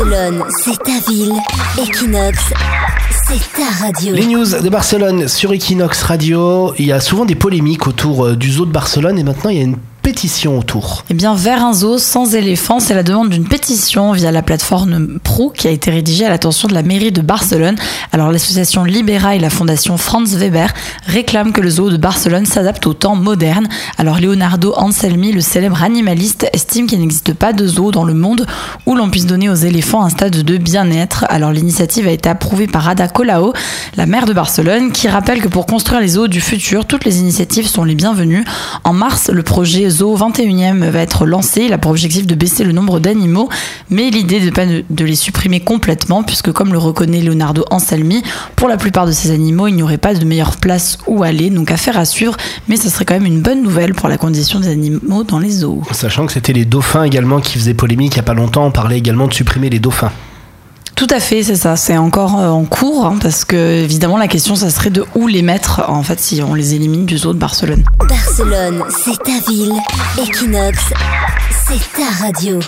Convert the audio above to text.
Barcelone. Les news de Barcelone sur Equinox Radio. Il y a souvent des polémiques autour euh, du zoo de Barcelone et maintenant il y a une pétition autour. Eh bien, vers un zoo sans éléphants, c'est la demande d'une pétition via la plateforme Pro qui a été rédigée à l'attention de la mairie de Barcelone. Alors, l'association Libera et la fondation Franz Weber réclament que le zoo de Barcelone s'adapte au temps moderne. Alors, Leonardo Anselmi, le célèbre animaliste, estime qu'il n'existe pas de zoo dans le monde où l'on puisse donner aux éléphants un stade de bien-être. Alors, l'initiative a été approuvée par Ada Colau, la maire de Barcelone, qui rappelle que pour construire les zoos du futur, toutes les initiatives sont les bienvenues. En mars, le projet Zoo 21e va être lancé. Il a pour objectif de baisser le nombre d'animaux, mais l'idée n'est pas de, les supprimer complètement, puisque comme le reconnaît Leonardo Anselmi, pour la plupart de ces animaux, il n'y aurait pas de meilleure place où aller, donc affaire à suivre, mais ce serait quand même une bonne nouvelle pour la condition des animaux dans les zoos. Sachant que c'était les dauphins également qui faisaient polémique il n'y a pas longtemps, on parlait également de supprimer les dauphins. Tout à fait, c'est ça. C'est encore euh, en cours hein, parce que évidemment la question, ça serait de où les mettre en fait si on les élimine du zoo de Barcelone. Barcelone, c'est ta ville. Equinox, c'est ta radio.